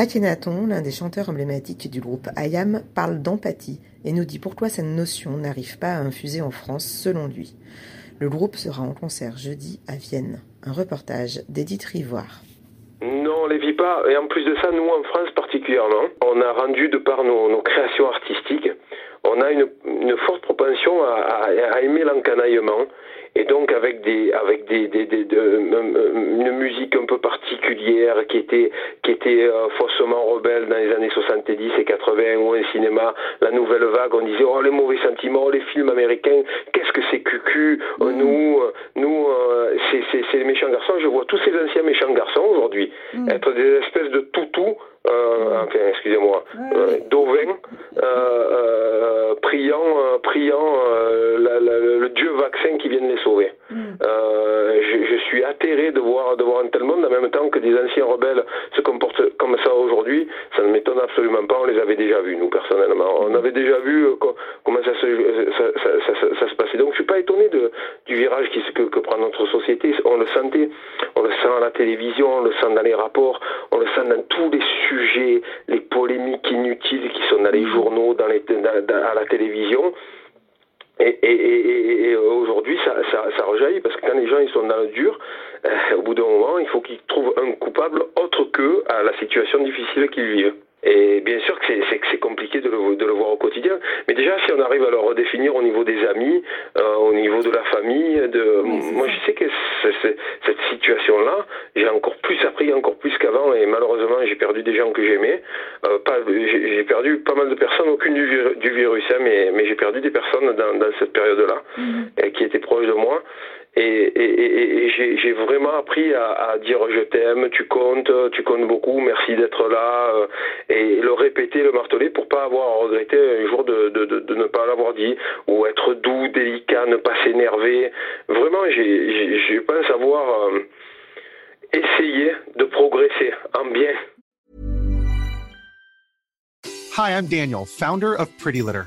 Akhenaton, l'un des chanteurs emblématiques du groupe IAM, parle d'empathie et nous dit pourquoi cette notion n'arrive pas à infuser en France selon lui. Le groupe sera en concert jeudi à Vienne. Un reportage d'Edith Rivoire. Non, on les vit pas. Et en plus de ça, nous en France particulièrement, on a rendu de par nos, créations artistiques, on a une, forte propension à, aimer l'encanaillement et donc avec des avec des, des, des de, une musique un peu particulière qui était qui était euh, faussement rebelle dans les années 70 et 80 ou un cinéma la nouvelle vague on disait oh les mauvais sentiments les films américains qu'est-ce que c'est cucu euh, mm. nous euh, nous c'est c'est les méchants garçons je vois tous ces anciens méchants garçons aujourd'hui mm. être des espèces de toutous euh, enfin, excusez-moi, euh, Dauvin, euh, priant, priant le dieu vaccin qui vient de les sauver. Je, suis atterré de voir, de voir un tel monde en même temps que des anciens rebelles se comportent comme ça aujourd'hui. Ça ne m'étonne absolument pas, on les avait déjà vus, nous, personnellement. On avait déjà vu comment ça se, ça, se passait. Donc je suis pas étonné du virage que, prend notre société. On le sentait, on le sent à la télévision, on le sent dans les rapports, on le sent dans tous les sujets, les polémiques inutiles qui sont dans les journaux, dans les, à la télévision. Et, aujourd'hui, ça, ça, rejaillit parce que quand les gens ils sont dans le dur, euh, au bout d'un moment, il faut qu'ils trouvent un coupable autre que à la situation difficile qu'ils vivent. Et bien sûr que c'est compliqué de le, de le, voir au quotidien, mais déjà si on arrive à le redéfinir au niveau des amis, euh, au niveau de la famille, de moi je sais que cette situation-là, j'ai encore plus appris, encore plus qu'avant, et malheureusement j'ai perdu des gens que j'aimais. Euh, pas, j'ai perdu pas mal de personnes, aucune du, du virus, hein, mais, mais j'ai perdu des personnes dans, dans cette période-là, mm-hmm. qui étaient proches de moi. Et, j'ai vraiment appris à, dire je t'aime, tu comptes, tu comptes beaucoup, merci d'être là, euh, et le répéter, le marteler pour pas avoir à regretter un jour de, ne pas l'avoir dit, ou être doux, délicat, ne pas s'énerver. Vraiment, je pense avoir euh, essayé de progresser en bien. Hi, I'm Daniel, founder of Pretty Litter.